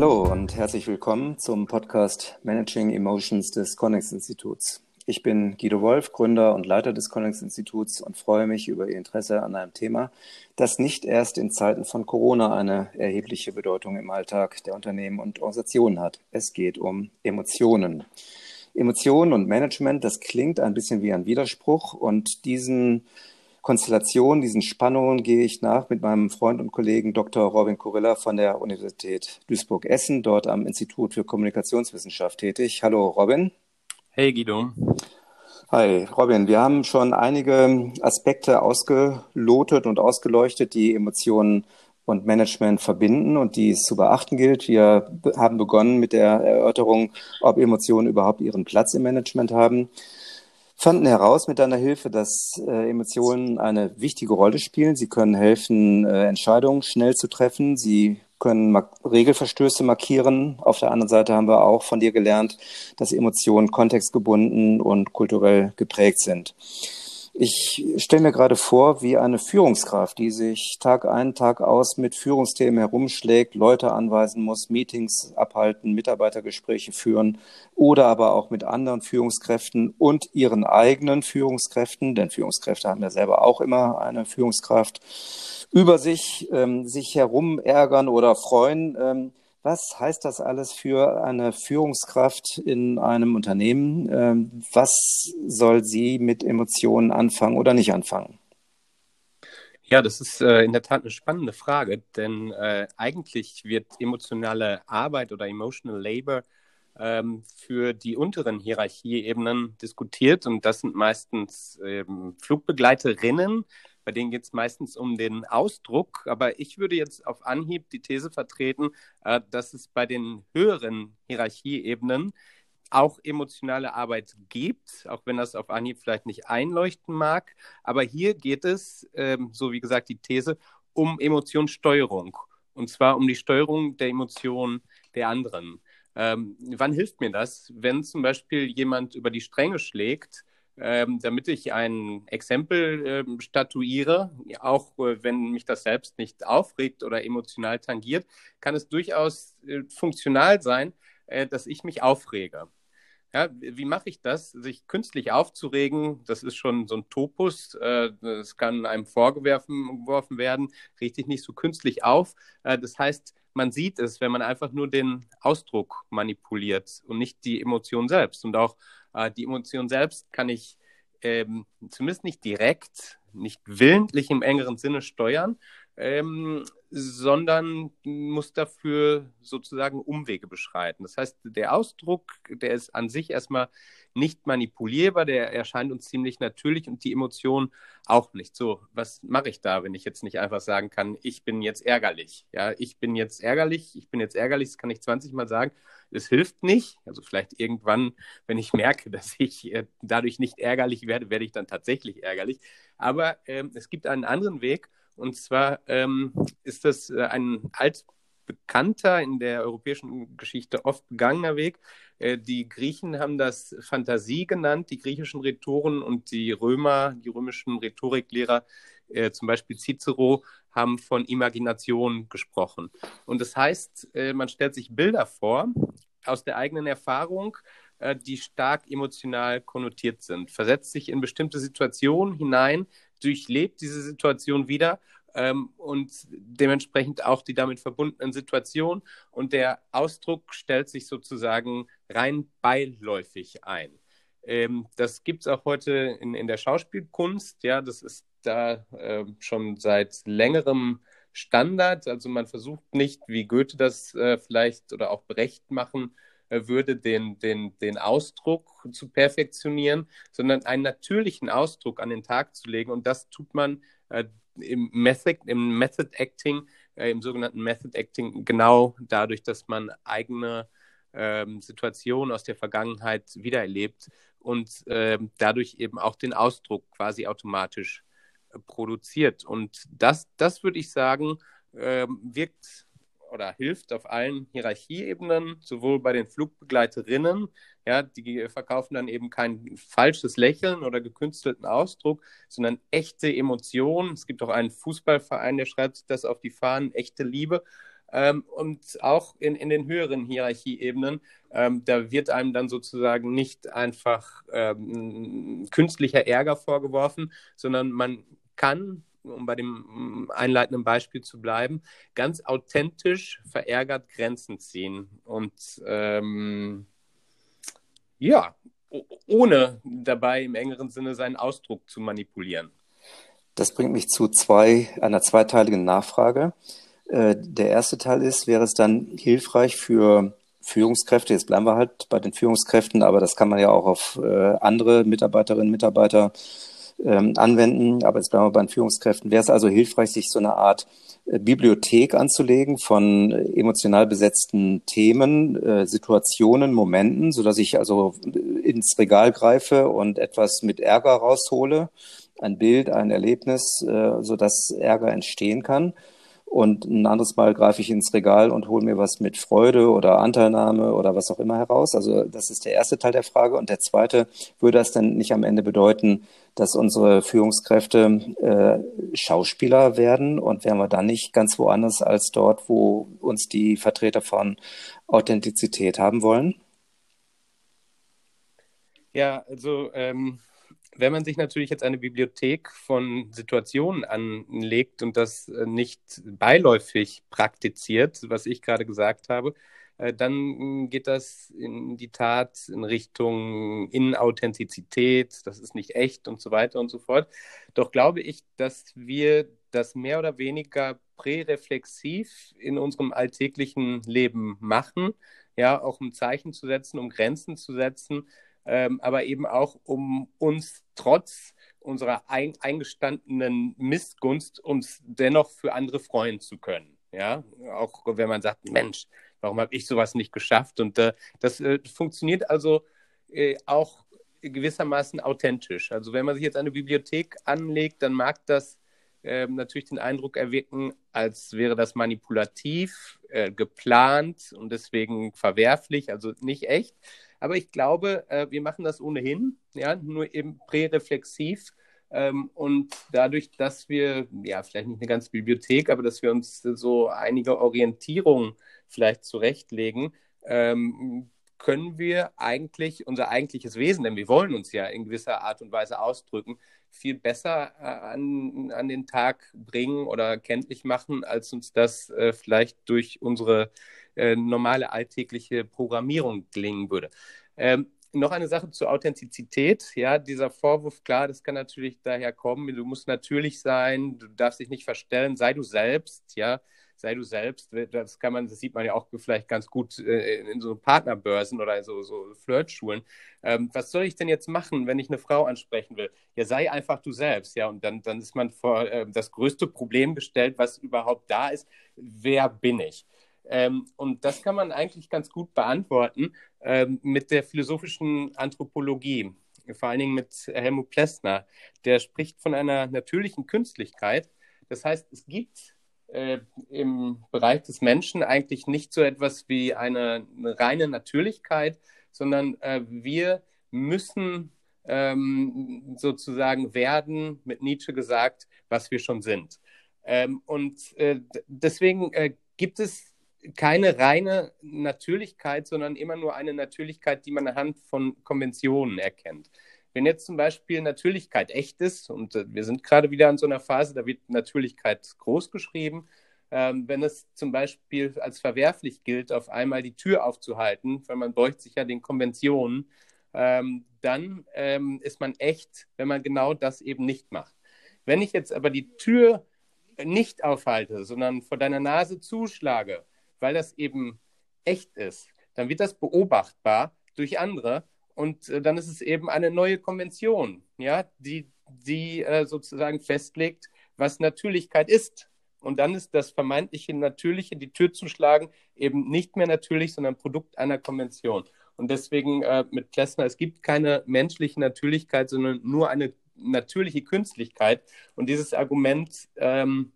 Hallo und herzlich willkommen zum Podcast Managing Emotions des Connex Instituts. Ich bin Guido Wolf, Gründer und Leiter des Connex Instituts und freue mich über Ihr Interesse an einem Thema, das nicht erst in Zeiten von Corona eine erhebliche Bedeutung im Alltag der Unternehmen und Organisationen hat. Es geht um Emotionen. Emotionen und Management, das klingt ein bisschen wie ein Widerspruch und diesen Konstellation, diesen Spannungen gehe ich nach mit meinem Freund und Kollegen Dr. Robin Kurilla von der Universität Duisburg-Essen, dort am Institut für Kommunikationswissenschaft tätig. Hallo Robin. Hey Guido. Hi Robin, wir haben schon einige Aspekte ausgelotet und ausgeleuchtet, die Emotionen und Management verbinden und die es zu beachten gilt. Wir haben begonnen mit der Erörterung, ob Emotionen überhaupt ihren Platz im Management haben fanden heraus mit deiner Hilfe, dass äh, Emotionen eine wichtige Rolle spielen. Sie können helfen, äh, Entscheidungen schnell zu treffen. Sie können Mar Regelverstöße markieren. Auf der anderen Seite haben wir auch von dir gelernt, dass Emotionen kontextgebunden und kulturell geprägt sind. Ich stelle mir gerade vor, wie eine Führungskraft, die sich Tag ein, Tag aus mit Führungsthemen herumschlägt, Leute anweisen muss, Meetings abhalten, Mitarbeitergespräche führen oder aber auch mit anderen Führungskräften und ihren eigenen Führungskräften, denn Führungskräfte haben ja selber auch immer eine Führungskraft, über sich, ähm, sich herum ärgern oder freuen. Ähm, was heißt das alles für eine Führungskraft in einem Unternehmen? Ähm, was soll sie mit Emotionen anfangen oder nicht anfangen? Ja, das ist äh, in der Tat eine spannende Frage, denn äh, eigentlich wird emotionale Arbeit oder emotional labor ähm, für die unteren Hierarchieebenen diskutiert und das sind meistens ähm, Flugbegleiterinnen, bei denen geht es meistens um den Ausdruck, aber ich würde jetzt auf Anhieb die These vertreten, äh, dass es bei den höheren Hierarchieebenen auch emotionale Arbeit gibt, auch wenn das auf Anhieb vielleicht nicht einleuchten mag. Aber hier geht es, ähm, so wie gesagt, die These, um Emotionssteuerung. Und zwar um die Steuerung der Emotionen der anderen. Ähm, wann hilft mir das? Wenn zum Beispiel jemand über die Stränge schlägt, ähm, damit ich ein Exempel äh, statuiere, auch äh, wenn mich das selbst nicht aufregt oder emotional tangiert, kann es durchaus äh, funktional sein, äh, dass ich mich aufrege. Ja, wie mache ich das? Sich künstlich aufzuregen, das ist schon so ein Topus. Äh, das kann einem vorgeworfen werden, richtig nicht so künstlich auf. Äh, das heißt, man sieht es, wenn man einfach nur den Ausdruck manipuliert und nicht die Emotion selbst. Und auch die Emotion selbst kann ich ähm, zumindest nicht direkt, nicht willentlich im engeren Sinne steuern, ähm, sondern muss dafür sozusagen Umwege beschreiten. Das heißt, der Ausdruck, der ist an sich erstmal nicht manipulierbar, der erscheint uns ziemlich natürlich und die Emotion auch nicht. So, was mache ich da, wenn ich jetzt nicht einfach sagen kann, ich bin jetzt ärgerlich? Ja, ich bin jetzt ärgerlich, ich bin jetzt ärgerlich, das kann ich 20 Mal sagen. Es hilft nicht. Also vielleicht irgendwann, wenn ich merke, dass ich äh, dadurch nicht ärgerlich werde, werde ich dann tatsächlich ärgerlich. Aber ähm, es gibt einen anderen Weg und zwar ähm, ist das äh, ein altbekannter in der europäischen Geschichte oft begangener Weg. Äh, die Griechen haben das Fantasie genannt, die griechischen Rhetoren und die Römer, die römischen Rhetoriklehrer, äh, zum Beispiel Cicero, haben von Imagination gesprochen. Und das heißt, äh, man stellt sich Bilder vor aus der eigenen Erfahrung, äh, die stark emotional konnotiert sind, versetzt sich in bestimmte Situationen hinein, durchlebt diese Situation wieder ähm, und dementsprechend auch die damit verbundenen Situationen. Und der Ausdruck stellt sich sozusagen rein beiläufig ein. Ähm, das gibt es auch heute in, in der Schauspielkunst. Ja, das ist da äh, schon seit längerem Standard. Also man versucht nicht, wie Goethe das äh, vielleicht oder auch Brecht machen würde, den, den, den Ausdruck zu perfektionieren, sondern einen natürlichen Ausdruck an den Tag zu legen. Und das tut man äh, im, Method, im Method Acting, äh, im sogenannten Method Acting, genau dadurch, dass man eigene ähm, Situationen aus der Vergangenheit wiedererlebt und ähm, dadurch eben auch den Ausdruck quasi automatisch äh, produziert. Und das, das würde ich sagen, ähm, wirkt oder hilft auf allen Hierarchieebenen, sowohl bei den Flugbegleiterinnen, ja, die verkaufen dann eben kein falsches Lächeln oder gekünstelten Ausdruck, sondern echte Emotionen. Es gibt auch einen Fußballverein, der schreibt das auf die Fahnen, echte Liebe. Ähm, und auch in, in den höheren Hierarchieebenen, ähm, da wird einem dann sozusagen nicht einfach ähm, künstlicher Ärger vorgeworfen, sondern man kann, um bei dem einleitenden Beispiel zu bleiben, ganz authentisch verärgert Grenzen ziehen. Und ähm, ja, ohne dabei im engeren Sinne seinen Ausdruck zu manipulieren. Das bringt mich zu zwei, einer zweiteiligen Nachfrage. Äh, der erste Teil ist, wäre es dann hilfreich für Führungskräfte, jetzt bleiben wir halt bei den Führungskräften, aber das kann man ja auch auf äh, andere Mitarbeiterinnen und Mitarbeiter ähm, anwenden, aber jetzt bleiben wir bei den Führungskräften. Wäre es also hilfreich, sich so eine Art äh, Bibliothek anzulegen von emotional besetzten Themen, äh, Situationen, Momenten, so dass ich also ins Regal greife und etwas mit Ärger raushole, ein Bild, ein Erlebnis, äh, so dass Ärger entstehen kann und ein anderes Mal greife ich ins Regal und hole mir was mit Freude oder Anteilnahme oder was auch immer heraus. Also das ist der erste Teil der Frage. Und der zweite, würde das denn nicht am Ende bedeuten, dass unsere Führungskräfte äh, Schauspieler werden und wären wir dann nicht ganz woanders als dort, wo uns die Vertreter von Authentizität haben wollen? Ja, also ähm, wenn man sich natürlich jetzt eine Bibliothek von Situationen anlegt und das äh, nicht beiläufig praktiziert, was ich gerade gesagt habe, äh, dann geht das in die Tat in Richtung Inauthentizität, das ist nicht echt und so weiter und so fort. Doch glaube ich, dass wir das mehr oder weniger präreflexiv in unserem alltäglichen Leben machen, ja, auch um Zeichen zu setzen, um Grenzen zu setzen, ähm, aber eben auch um uns trotz unserer ein, eingestandenen Missgunst uns dennoch für andere freuen zu können. Ja, auch wenn man sagt, Mensch, warum habe ich sowas nicht geschafft? Und äh, das äh, funktioniert also äh, auch gewissermaßen authentisch. Also wenn man sich jetzt eine Bibliothek anlegt, dann mag das ähm, natürlich den Eindruck erwecken, als wäre das manipulativ, äh, geplant und deswegen verwerflich, also nicht echt. Aber ich glaube, äh, wir machen das ohnehin, ja, nur eben präreflexiv. Ähm, und dadurch, dass wir, ja, vielleicht nicht eine ganze Bibliothek, aber dass wir uns so einige Orientierungen vielleicht zurechtlegen, ähm, können wir eigentlich unser eigentliches Wesen, denn wir wollen uns ja in gewisser Art und Weise ausdrücken, viel besser äh, an, an den Tag bringen oder kenntlich machen, als uns das äh, vielleicht durch unsere äh, normale alltägliche Programmierung gelingen würde. Ähm, noch eine Sache zur Authentizität. Ja, dieser Vorwurf, klar, das kann natürlich daher kommen. Du musst natürlich sein, du darfst dich nicht verstellen, sei du selbst, ja sei du selbst. Das kann man, das sieht man ja auch vielleicht ganz gut äh, in so Partnerbörsen oder so, so Flirtschulen. Ähm, was soll ich denn jetzt machen, wenn ich eine Frau ansprechen will? Ja, sei einfach du selbst, ja. Und dann, dann ist man vor äh, das größte Problem gestellt, was überhaupt da ist. Wer bin ich? Ähm, und das kann man eigentlich ganz gut beantworten ähm, mit der philosophischen Anthropologie, vor allen Dingen mit Helmut Plessner. Der spricht von einer natürlichen Künstlichkeit. Das heißt, es gibt äh, im Bereich des Menschen eigentlich nicht so etwas wie eine, eine reine Natürlichkeit, sondern äh, wir müssen ähm, sozusagen werden, mit Nietzsche gesagt, was wir schon sind. Ähm, und äh, deswegen äh, gibt es keine reine Natürlichkeit, sondern immer nur eine Natürlichkeit, die man anhand von Konventionen erkennt. Wenn jetzt zum Beispiel Natürlichkeit echt ist, und äh, wir sind gerade wieder an so einer Phase, da wird Natürlichkeit groß geschrieben, ähm, wenn es zum Beispiel als verwerflich gilt, auf einmal die Tür aufzuhalten, weil man beugt sich ja den Konventionen, ähm, dann ähm, ist man echt, wenn man genau das eben nicht macht. Wenn ich jetzt aber die Tür nicht aufhalte, sondern vor deiner Nase zuschlage, weil das eben echt ist, dann wird das beobachtbar durch andere und äh, dann ist es eben eine neue Konvention, ja, die, die äh, sozusagen festlegt, was Natürlichkeit ist. Und dann ist das vermeintliche Natürliche, die Tür zu schlagen, eben nicht mehr natürlich, sondern Produkt einer Konvention. Und deswegen äh, mit Klessner, es gibt keine menschliche Natürlichkeit, sondern nur eine natürliche Künstlichkeit. Und dieses Argument ähm,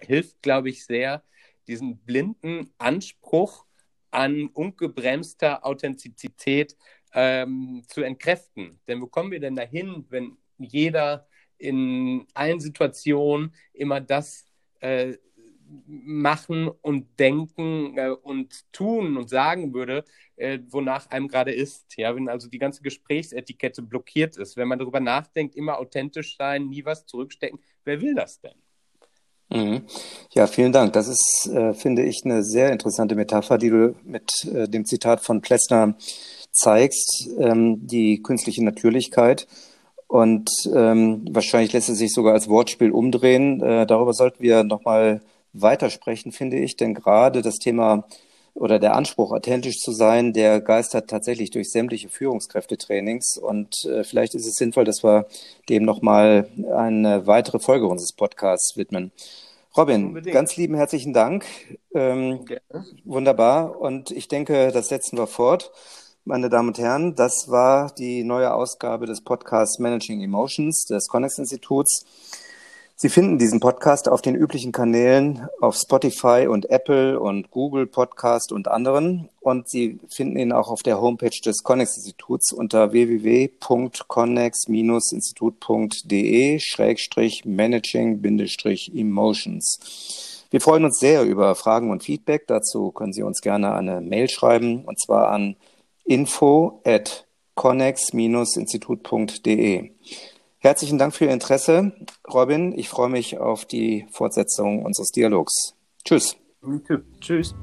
hilft, glaube ich, sehr, diesen blinden Anspruch an ungebremster Authentizität ähm, zu entkräften. Denn wo kommen wir denn dahin, wenn jeder in allen Situationen immer das äh, machen und denken äh, und tun und sagen würde, äh, wonach einem gerade ist. Ja, wenn also die ganze Gesprächsetikette blockiert ist, wenn man darüber nachdenkt, immer authentisch sein, nie was zurückstecken, wer will das denn? Mhm. Ja, vielen Dank. Das ist, äh, finde ich, eine sehr interessante Metapher, die du mit äh, dem Zitat von Plessner zeigst, ähm, die künstliche Natürlichkeit. Und ähm, wahrscheinlich lässt es sich sogar als Wortspiel umdrehen. Äh, darüber sollten wir nochmal weitersprechen, finde ich, denn gerade das Thema oder der Anspruch, authentisch zu sein, der geistert tatsächlich durch sämtliche Führungskräftetrainings. Und äh, vielleicht ist es sinnvoll, dass wir dem nochmal eine weitere Folge unseres Podcasts widmen. Robin, Unbedingt. ganz lieben herzlichen Dank. Ähm, wunderbar. Und ich denke, das setzen wir fort. Meine Damen und Herren, das war die neue Ausgabe des Podcasts Managing Emotions des Connex Instituts. Sie finden diesen Podcast auf den üblichen Kanälen auf Spotify und Apple und Google Podcast und anderen. Und Sie finden ihn auch auf der Homepage des Connex Instituts unter www.connex-institut.de-managing-emotions. Wir freuen uns sehr über Fragen und Feedback. Dazu können Sie uns gerne eine Mail schreiben und zwar an info at connex-institut.de. Herzlichen Dank für Ihr Interesse, Robin. Ich freue mich auf die Fortsetzung unseres Dialogs. Tschüss. Tschüss.